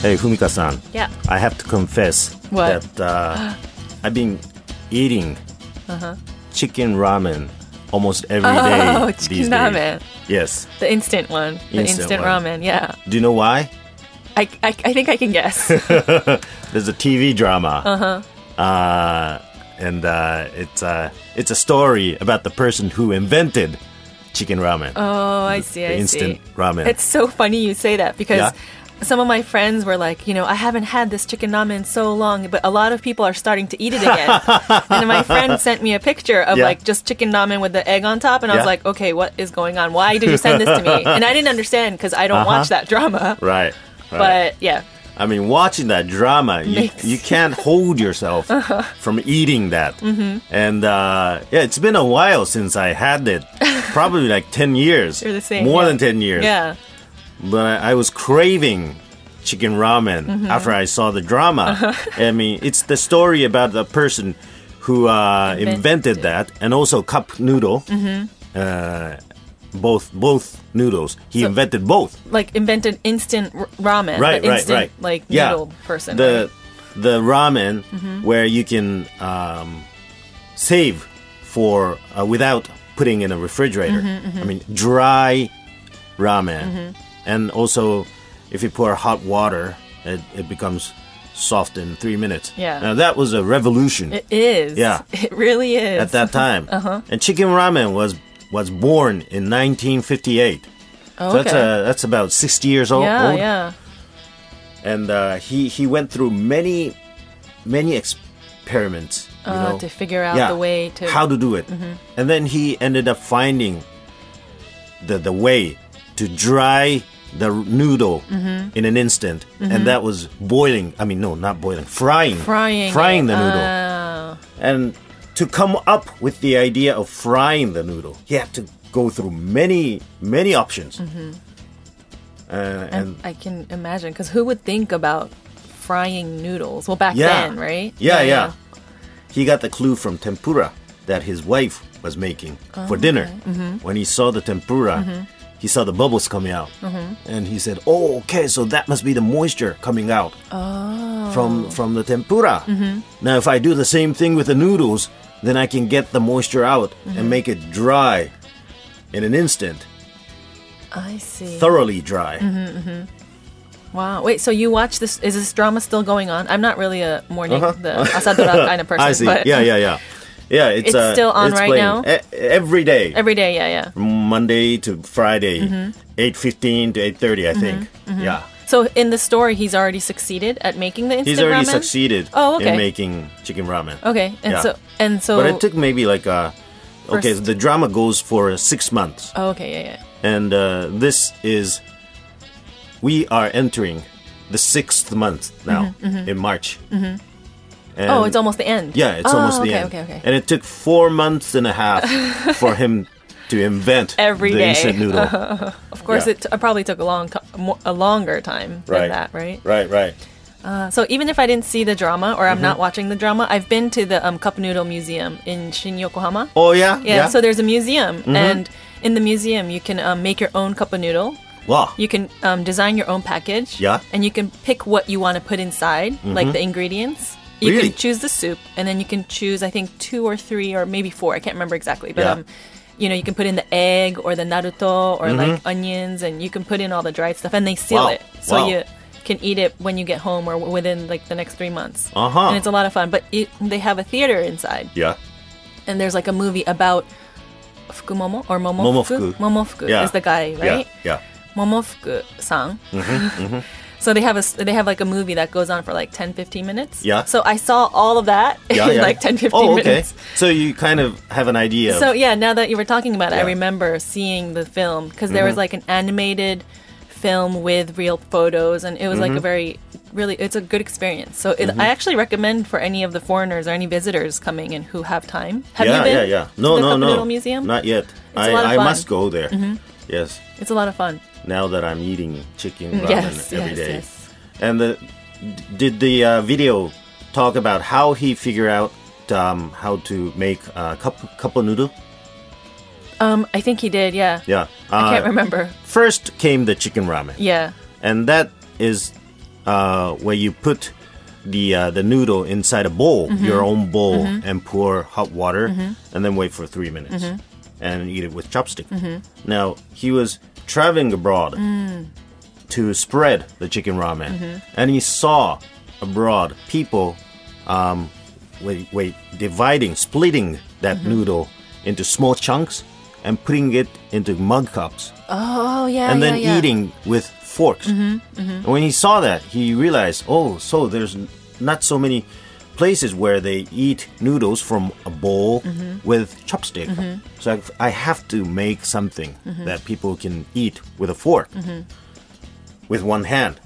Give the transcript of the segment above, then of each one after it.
Hey, Fumika-san. Yeah. I have to confess What? that uh, I've been eating chicken ramen almost every day. Oh, these chicken days. ramen. Yes. The instant one. The Instant instant, one. ramen. Yeah. Do you know why? I, I, I think I can guess. There's a TV drama. Uh-huh. Uh, and uh, it's uh, it's a story about the person who invented chicken ramen. oh, I see. the I instant see. ramen. It's so funny you say that because Yeah. Some of my friends were like, you know, I haven't had this chicken ramen in so long, but a lot of people are starting to eat it again. and my friend sent me a picture of Yeah. like just chicken ramen with the egg on top, and I was like, okay, what is going on? Why did you send this to me? And I didn't understand because I don't watch that drama. right. right. But yeah, I mean, watching that drama, you, you can't hold yourself from eating that. Mm-hmm. And uh, yeah, it's been a while since I had it. Probably like 10 years. You're the same, More yeah. than 10 years. yeah. But I, I was craving chicken ramen Mm-hmm. after I saw the drama. I mean, it's the story about the person who uh, Invented invented that and also cup noodle. Uh, both both noodles. He Mm-hmm. So- invented both. Like invented instant ramen, right, right, instant, right. like yeah. noodle person. The right? Mm-hmm. the ramen where you can um, save for uh, without putting in a refrigerator. Mm-hmm, I mean, dry ramen, Mm-hmm. And also if you pour hot water, it, it becomes soft in three minutes. Yeah. now that was a revolution It is. Yeah. It really is. at that time. Uh-huh. And chicken ramen was was born in 1958. Oh, So that's okay. uh, that's about 60 years old. yeah, old yeah. and uh, he he went through many many experiments Uh, know to figure out yeah, the way to Mm-hmm. how to do it and then he ended up finding the the way to dry the noodle Mm-hmm. in an instant and that was boiling i mean no not boiling frying frying frying the noodle Ah. and to come up with the idea of frying the noodle he had to go through many many options uh, and and I can imagine because who would think about frying noodles? Well, back Yeah. then, right? Yeah, yeah. He got the clue from tempura that his wife was making for dinner. Mm-hmm. When he saw the tempura, he saw the bubbles coming out, Mm-hmm. and he said, "Oh, okay, so that must be the moisture coming out Oh. from from the tempura." Mm-hmm. Now, if I do the same thing with the noodles, then I can get the moisture out Mm-hmm. and make it dry in an instant, I see. thoroughly dry. Mm-hmm. Wow. Wait. So you watch this? Is this drama still going on? I'm not really a morning Uh-huh. the asadora kind of person. I see. But yeah, yeah, yeah. Yeah, it's, It's uh, still on it's right playing now? e- every day. Every day. Yeah, yeah. Monday to Friday, Mm-hmm. eight fifteen to eight thirty, I think. Yeah, So in the story, he's already succeeded at making the instant he's already ramen? succeeded Oh, okay. in making chicken ramen. Okay, and Yeah. so and so. But it took maybe like uh okay. First- The drama goes for six months, oh, okay, yeah, yeah. and uh, this is we are entering the sixth month now in March. Mm-hmm. oh, it's almost the end. yeah, it's oh, almost the okay, end. Okay, okay, And it took four months and a half for him to invent Every the day. instant noodle. Of course, yeah. it t- probably took a long, a longer time than Right. that, right? right, right. Uh, so even if I didn't see the drama or I'm Mm-hmm. not watching the drama, I've been to the um, cup noodle museum in Shin Yokohama. Oh yeah, Yeah, so there's a museum, Mm-hmm. and in the museum you can um, make your own cup of noodle. wow. You can um, design your own package. Yeah. And you can pick what you want to put inside, like the ingredients. You Really? can choose the soup, and then you can choose, I think, two or three or maybe four. I can't remember exactly, but Yeah. You know, you can put in the egg or the naruto or like onions, and you can put in all the dried stuff, and they seal Mm-hmm. Wow. it so Wow. you can eat it when you get home or within like the next three months. Uh-huh. And it's a lot of fun. But it, they have a theater inside, yeah. and there's like a movie about Fukumomo or Momofuku. Momofuku. Momofuku Yeah. is the guy, right? Yeah. yeah. Momofuku-san. Mm-hmm, so they have a they have like a movie that goes on for like 10 15 minutes. Yeah. So I saw all of that Yeah. in yeah. like 10 15 oh, okay. minutes. So you kind of have an idea. of- So yeah, now that you were talking about it, I remember seeing the film because there was Mm-hmm. like an animated film with real photos and it was Mm-hmm. like a very really it's a good experience. So it, I actually recommend for any of the foreigners or any visitors coming in who have time. Have yeah, you been yeah, yeah. No, to the no, no. Museum? Not yet. a I, I. Mm-hmm. must go there. Yes. It's a lot of fun. Now that I'm eating chicken ramen yes, every yes, day. yes. And the did the uh, video talk about how he figured out um, how to make uh, cup cup of noodle? Um, I think he did. Yeah. Yeah. I can't Uh, remember. First came the chicken ramen. Yeah. and that is uh, where you put the uh, the noodle inside a bowl, your own bowl, and pour hot water, and then wait for three minutes, and eat it with chopstick. Now he was traveling abroad to spread the chicken ramen, and he saw abroad people, um, wait, wait, dividing, splitting that mm-hmm. noodle into small chunks and putting it into mug cups Oh yeah, and then yeah. eating with forks. Mm-hmm, mm-hmm. And when he saw that, he realized, oh, so there's not so many places where they eat noodles from a bowl with chopstick. Mm-hmm. So I, I have to make something mm-hmm. that people can eat with a fork, mm-hmm. with one hand.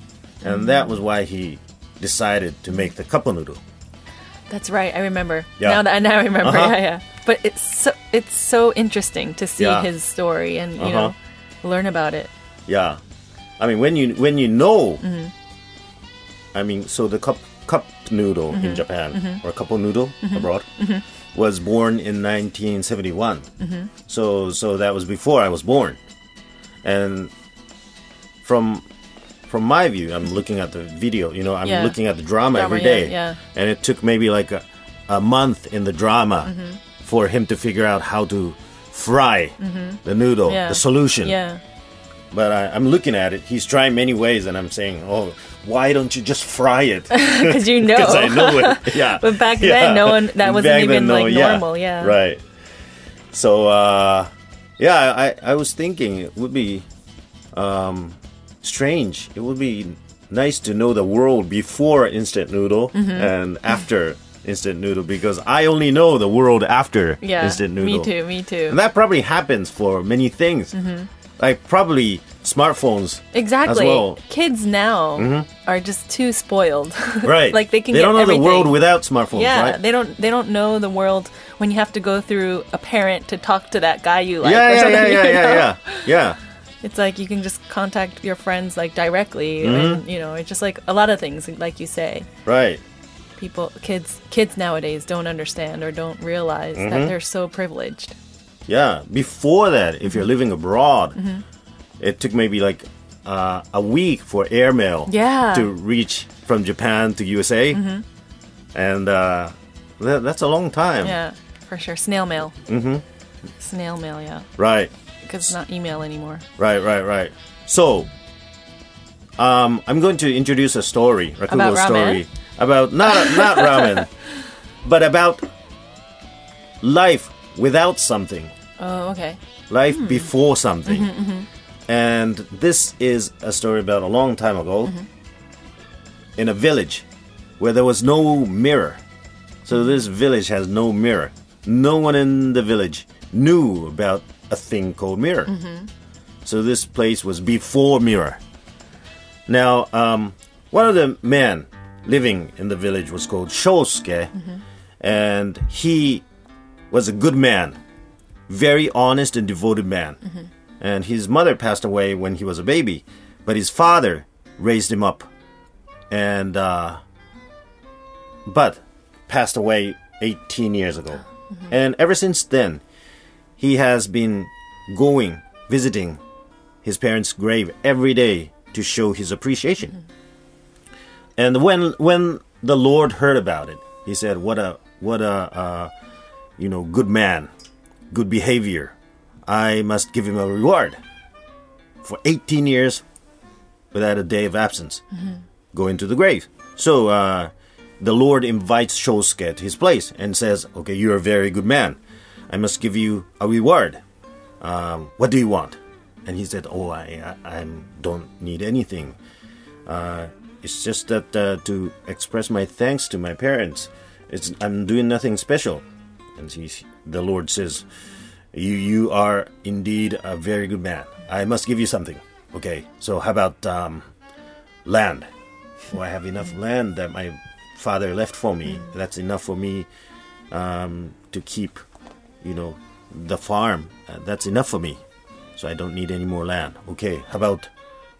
And that was why he decided to make the cup noodle. That's right. I remember. Yeah. Now that now I remember. Uh-huh. Yeah, yeah. But it's so it's so interesting to see Yeah. his story and you Uh-huh. know learn about it. Yeah, I mean when you when you know, I mean, so the cup cup noodle in mm-hmm. Japan mm-hmm. or a cup noodle mm-hmm. abroad was born in 1971. So so that was before I was born, and from from my view, I'm looking at the video. You know, I'm Yeah. looking at the drama, Drama, every yeah, yeah. and it took maybe like a, a month in the drama Mm-hmm. for him to figure out how to fry the noodle, Mm-hmm. The solution Yeah. But I, I'm looking at it. He's trying many ways, and I'm saying, "Oh, why don't you just fry it?" Because you know. Because I know it. Yeah. But back Yeah. then, no one that wasn't Back even then, no, like yeah. normal. Yeah. Right. So, uh, yeah, I, I was thinking it would be um, strange. It would be nice to know the world before instant noodle Mm-hmm. and after instant noodle because I only know the world after Yeah. instant noodle. Me too. Me too. And that probably happens for many things. Like probably smartphones Exactly. as well. Kids now are just too spoiled. Right. like they can They don't know everything. the world without smartphones, Yeah, right? they don't. They don't know the world when you have to go through a parent to talk to that guy you like. yeah, yeah, yeah, you yeah, yeah, yeah, yeah. It's like you can just contact your friends like directly, Mm-hmm. and you know, it's just like a lot of things, like you say. Right. People, kids, kids nowadays don't understand or don't realize Mm-hmm. that they're so privileged. Yeah. Before that, if you're living abroad, Mm-hmm. it took maybe like uh, a week for airmail Yeah. to reach from Japan to USA, and uh, that, that's a long time. Yeah, for sure. Snail mail. Mm-hmm. Snail mail, yeah, Right. because it's not email anymore. Right, right, right. So, um, I'm going to introduce a story, Rakugo About ramen? story about not not ramen, but about life without something, Oh, okay. life Hmm. before something. Mm-hmm, And this is a story about a long time ago Mm-hmm. in a village where there was no mirror. So this village has no mirror. No one in the village knew about a thing called mirror. So this place was before mirror. Now, um, one of the men living in the village was called Shosuke, and he was a good man, very honest and devoted man. And his mother passed away when he was a baby, but his father raised him up, and uh, but passed away 18 years ago. And ever since then, he has been going visiting his parents' grave every day to show his appreciation. And when when the Lord heard about it, he said, "What a what a uh, you know good man, good behavior. I must give him a reward for 18 years without a day of absence, going to the grave." So uh, the Lord invites Shosuke to his place and says, "Okay, you're a very good man. I must give you a reward. Um, what do you want?" And he said, "Oh, I I, I don't need anything. Uh, it's just that uh, to express my thanks to my parents. It's I'm doing nothing special." And he, the Lord says, "You you are indeed a very good man. I must give you something. Okay, so how about um, land? Well, I have enough land that my father left for me. That's enough for me um, to keep, you know, the farm. Uh, that's enough for me. So I don't need any more land. Okay, how about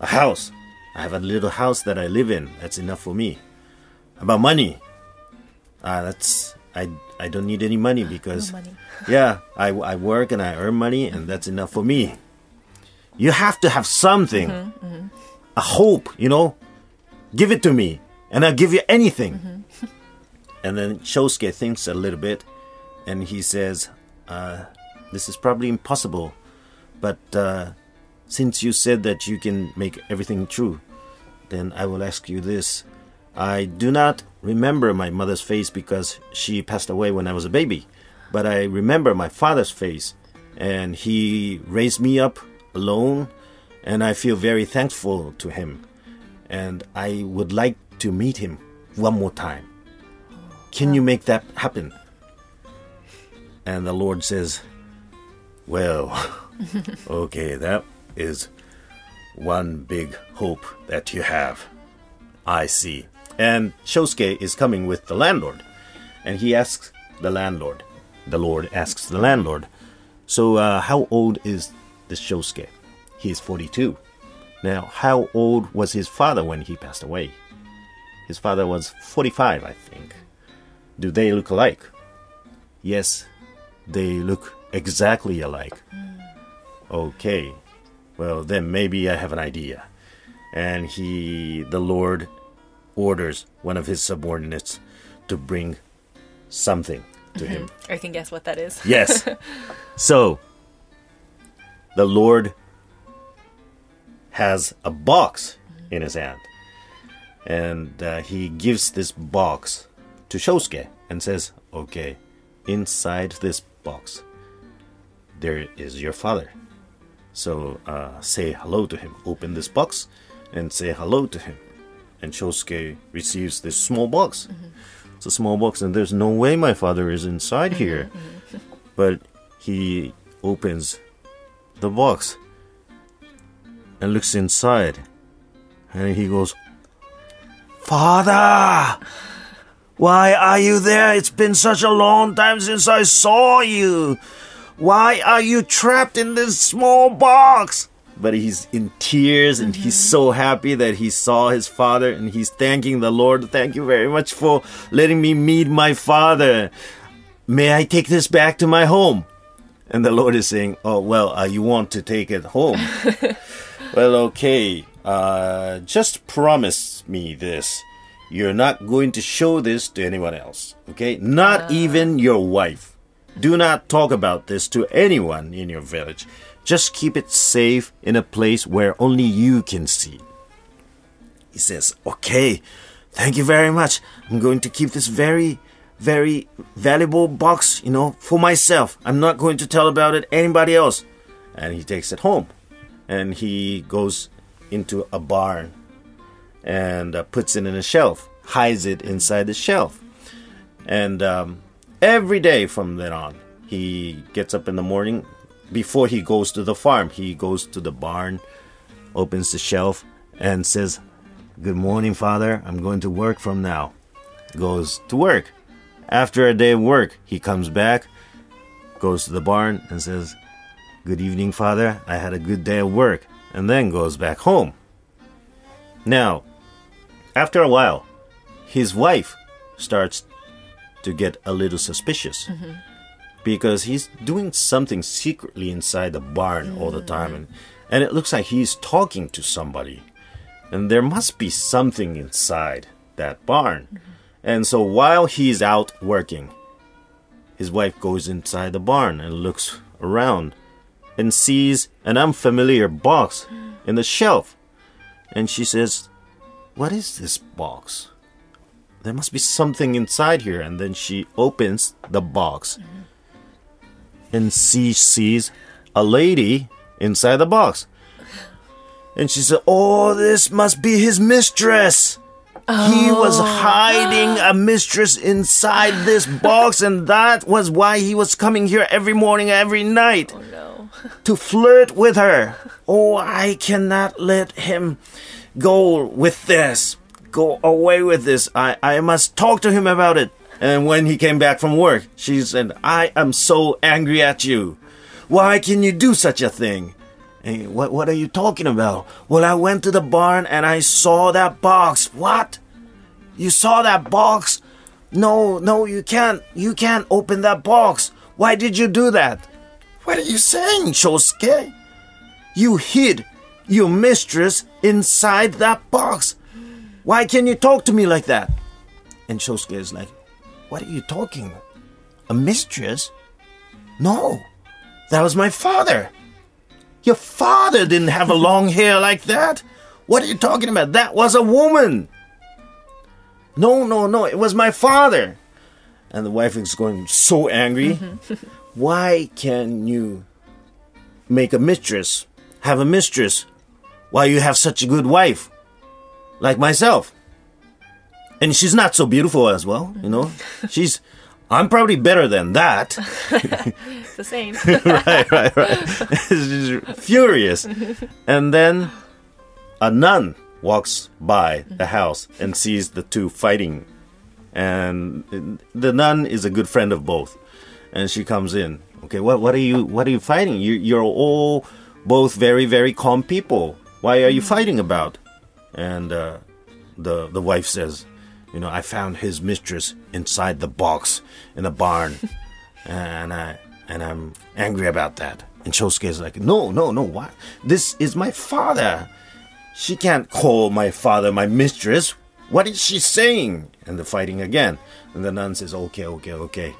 a house? I have a little house that I live in. That's enough for me. How about money? Uh, that's I I don't need any money because money. yeah, I, I work and I earn money and that's enough for me. You have to have something, a hope, you know. Give it to me, and I'll give you anything. and then Shosuke thinks a little bit, and he says, uh, This is probably impossible, but uh, since you said that you can make everything true, then I will ask you this. I do not remember my mother's face because she passed away when I was a baby, but I remember my father's face, and he raised me up alone, and I feel very thankful to him. And I would like to meet him one more time. Can you make that happen? And the Lord says, Well, okay, that is one big hope that you have. I see. And Shosuke is coming with the landlord. And he asks the landlord. The Lord asks the landlord, So, uh, how old is this Shosuke? He is 42. Now, how old was his father when he passed away? His father was 45, I think. Do they look alike? Yes, they look exactly alike. Okay, well, then maybe I have an idea. And he, the Lord, orders one of his subordinates to bring something to him. I can guess what that is. Yes. so, the Lord has a box in his hand. And uh, he gives this box to Shosuke and says, Okay, inside this box, there is your father. So uh, say hello to him. Open this box and say hello to him. And Shosuke receives this small box. It's a small box, and there's no way my father is inside here. Mm-hmm. But he opens the box and looks inside. And he goes, Father! Why are you there? It's been such a long time since I saw you. Why are you trapped in this small box? But he's in tears and he's so happy that he saw his father and he's thanking the Lord. Thank you very much for letting me meet my father. May I take this back to my home? And the Lord is saying, Oh, well, uh, you want to take it home? well, okay. Uh, just promise me this. You're not going to show this to anyone else. Okay? Not even your wife. Do not talk about this to anyone in your village. Just keep it safe in a place where only you can see. He says, Okay, thank you very much. I'm going to keep this very, very valuable box, you know, for myself. I'm not going to tell about it anybody else. And he takes it home. And he goes into a barn and uh, puts it in a shelf, hides it inside the shelf. And um, every day from then on, he gets up in the morning. Before he goes to the farm, he goes to the barn, opens the shelf, and says, Good morning, Father. I'm going to work from now. Goes to work. After a day of work, he comes back, goes to the barn, and says, Good evening, Father. I had a good day of work. And then goes back home. Now, after a while, his wife starts to get a little suspicious mm-hmm. Because he's doing something secretly inside the barn all the time and, and it looks like he's talking to somebody. And there must be something inside that barn. And so while he's out working his wife goes inside the barn and looks around and sees an unfamiliar box in the shelf. And she says what is this box? There must be something inside here. And then she opens the box and she sees a lady inside the box. And she said, Oh, this must be his mistress. He was oh. hiding a mistress inside this box, and that was why he was coming here every morning, every night oh, No. to flirt with her. Oh, I cannot let him go with this. Go away with this. I, I must talk to him about it. And when he came back from work, she said, I am so angry at you. Why can you do such a thing? Hey, what, what are you talking about? Well, I went to the barn and I saw that box. What? You saw that box? No, no, you can't. You can't open that box. Why did you do that? What are you saying, Shosuke? You hid your mistress inside that box. Why can you talk to me like that? And Shosuke is like, What are you talking? A mistress? No, that was my father. Your father didn't have a long hair like that. What are you talking about? That was a woman. No, no, no, it was my father. And the wife is going so angry. Mm-hmm. Why can you make a mistress, have a mistress, while you have such a good wife, like myself? And she's not so beautiful as well, you know? She's, I'm probably better than that. It's the same. right, right, right. She's furious. And then a nun walks by the house and sees the two fighting. And the nun is a good friend of both. And she comes in. Okay, what what are you what are you fighting? You you're all both very very calm people. Why are you fighting about? And uh, the the wife says, you know, I found his mistress inside the box in the barn, and I and I'm angry about that. And Shosuke is like, no, no, no, what? This is my father. She can't call my father my mistress. What is she saying? And they're fighting again. And the nun says, okay, okay, okay.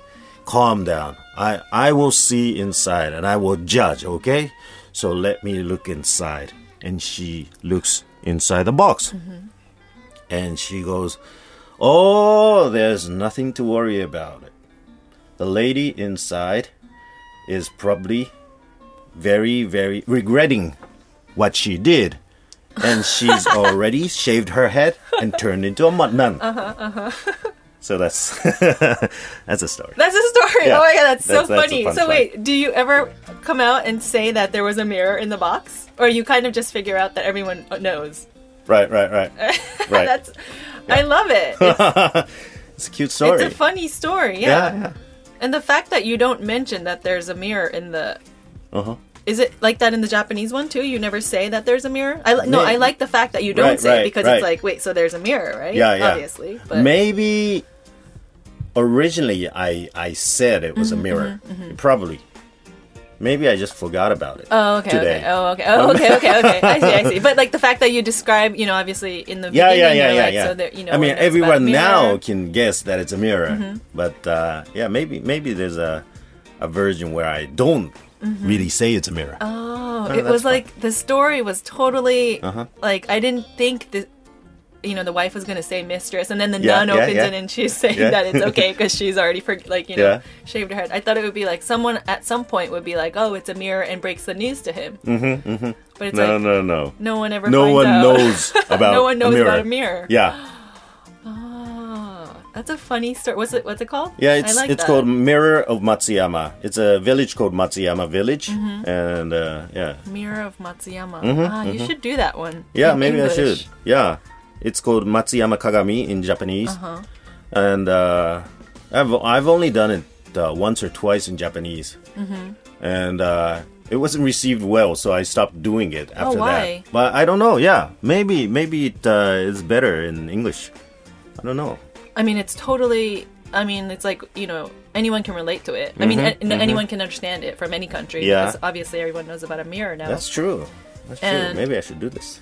Calm down. I, I will see inside and I will judge, okay? So let me look inside. And she looks inside the box. Mm-hmm. And she goes, Oh, there's nothing to worry about it. The lady inside is probably very, very regretting what she did. And she's already shaved her head and turned into a mud nun. Uh-huh, uh-huh. So that's that's a story. That's a story. Yeah. Oh my god, that's, That's- so that's funny. fun So wait, do you ever come out and say that there was a mirror in the box, or you kind of just figure out that everyone knows? Right, right, right. Right. That's. I love it. It's, It's a cute story. it's a funny story. Yeah. yeah, yeah. And the fact that you don't mention that there's a mirror in the. Uh-huh. Is it like that in the Japanese one too? You never say that there's a mirror. I no, I like the fact that you don't Right, say it because right. it's like, wait, so there's a mirror, right? Yeah, yeah. Obviously, but Maybe originally I I said it was Mm-hmm, a mirror. Probably. Maybe I just forgot about it. Oh, okay, today. okay. Oh, okay. Oh, okay, okay, okay. I see, I see. But like the fact that you describe, you know, obviously in the Yeah, beginning, yeah, yeah, yeah, like, yeah. So that, you know, I mean, when it's about a everyone now can guess that it's a mirror, but uh, yeah, maybe maybe there's a a version where I don't really say it's a mirror. Oh, Oh, it was fun. like the story was totally Uh-huh. like I didn't think that. You know, the wife was gonna say mistress, and then the Yeah, nun yeah, opens yeah. it and she's saying that it's okay because she's already, for, like, you know, shaved her head. I thought it would be like someone at some point would be like, "Oh, it's a mirror," and breaks the news to him. Mm-hmm, mm-hmm. But it's no, like no, no. no one ever. No one out. knows about no one knows a about a mirror. Yeah, Oh, that's a funny story. What's it? What's it called? yeah. I It's like it's that. called Mirror of Matsuyama. It's a village called Matsuyama Village, Mm-hmm. and uh, yeah, Mirror of Matsuyama. ah, you should do that one. Mm-hmm, Yeah, maybe I should. Yeah, it's called Matsuyama Kagami in Japanese, Uh-huh. and uh, I've I've only done it uh, once or twice in Japanese, Mm-hmm. and uh, it wasn't received well, so I stopped doing it after Oh, why? that. But I don't know. Yeah, maybe maybe it uh, is better in English. I don't know. I mean, it's totally. I mean, it's like you know, anyone can relate to it. I mean, Mm-hmm, a- anyone can understand it from any country. Yeah. because obviously everyone knows about a mirror now. That's true. That's true. Maybe I should do this.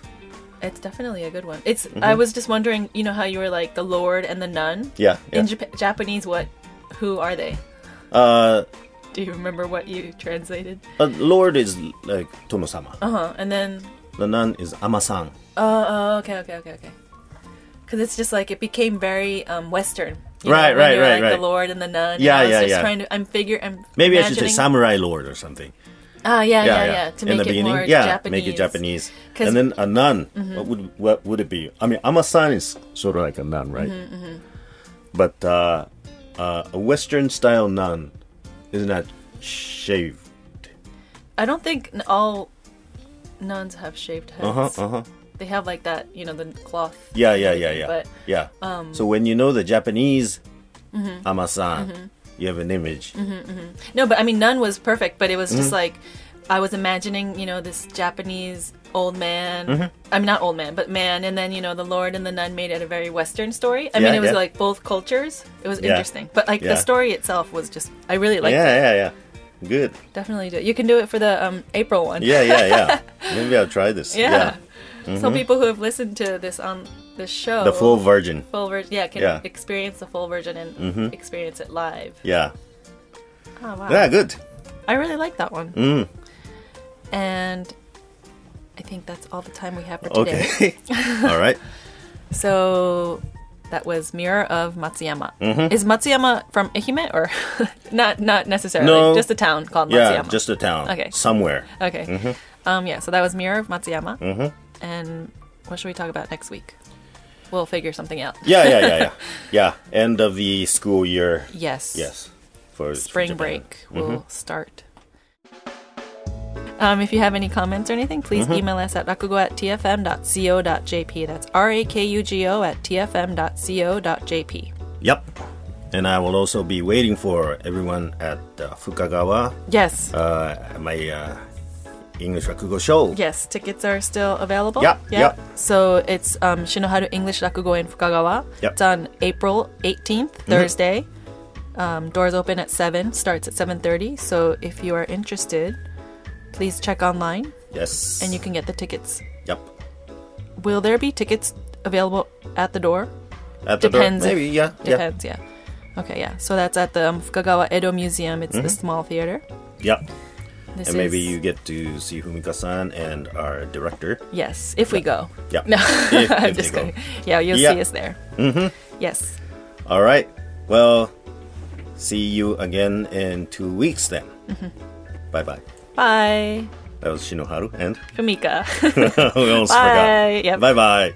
It's definitely a good one. It's. Mm-hmm. I was just wondering, you know, how you were like the Lord and the nun. Yeah. yeah. In Jap- Japanese, what? Who are they? uh, Do you remember what you translated? uh, Lord is like Tono-sama. Uh huh. And then The nun is Ama-san. Oh, oh, okay, okay, okay, okay. Because it's just like it became very um, Western. you Right, when right, right, like, right. The Lord and the nun. Yeah, I was yeah, just yeah. Trying to, I'm figure. I'm Maybe I should say Samurai Lord or something. Ah, yeah, yeah, yeah. To in make the it beginning, more yeah, Japanese. make it Japanese. And then a nun. Mm-hmm. What would what would it be? I mean, Ama-san is sort of like a nun, right? Mm-hmm, But uh, uh, a Western style nun is not that shaved. I don't think all nuns have shaved heads. Uh huh. Uh huh. They have like that, you know, the cloth. Yeah, yeah, yeah, yeah. But yeah. um, so when you know the Japanese Mm-hmm. Ama-san, you have an image. no, but I mean, nun was perfect. But it was Mm-hmm. just like I was imagining, you know, this Japanese old man. Mm-hmm. I mean, not old man, but man. And then you know, the Lord and the nun made it a very Western story. I Yeah, mean, it was yeah. like both cultures. It was Yeah. interesting. But like Yeah. the story itself was just, I really liked yeah, it. yeah, yeah. Good. Definitely do it. You can do it for the um, April one. Yeah, yeah, yeah. Maybe I'll try this. Yeah. Mm-hmm. So people who have listened to this on the show, the full version. full version. Yeah, can Yeah. Mm-hmm. experience the full version and experience it live. Yeah. Oh wow! Yeah, good. I really like that one. Mm. And I think that's all the time we have for today. Okay. All right. So that was Mirror of Matsuyama. Mm-hmm. Is Matsuyama from Ehime or not? Not necessarily. No. Just a town called Matsuyama. Yeah, just a town. Okay. Somewhere. okay. Mm-hmm. Um. Yeah. So that was Mirror of Matsuyama. Mm-hmm. And what should we talk about next week? We'll figure something out. Yeah, yeah, yeah, yeah. yeah. End of the school year. Yes. Yes. For for Spring Japan. break will Mm-hmm. start. Um, if you have any comments or anything, please Mm-hmm. email us at rakugo at tfm.co.jp. That's R A K U G O at tfm.co.jp. Yep. And I will also be waiting for everyone at uh, Fukagawa, Yes. uh, my uh, English Rakugo show. Yes, tickets are still available. Yeah, yep. So it's um, Shinoharu English Rakugo in Fukagawa. Yep. Mm-hmm. It's on April 18th, Thursday. Um, doors open at 7, starts at 7.30. So if you are interested, please check online Yes. and you can get the tickets. Yep. Will there be tickets available at the door? At the door- Depends. if- Maybe, yeah. Yeah. Depends, yeah. Okay, yeah. So that's at the um, Fukagawa Edo Museum. It's the small theater. Yep. This. And maybe is- you get to see Fumika-san and our director. Yes, if we go. Yeah. No, If- I'm just kidding. Yeah, you'll Yeah. see us there. Mm-hmm. Yes. All right. Well, see you again in two weeks then. Mm-hmm. Bye bye. Bye. That was Shinoharu and Fumika. we almost Bye. forgot. Yep. Bye bye.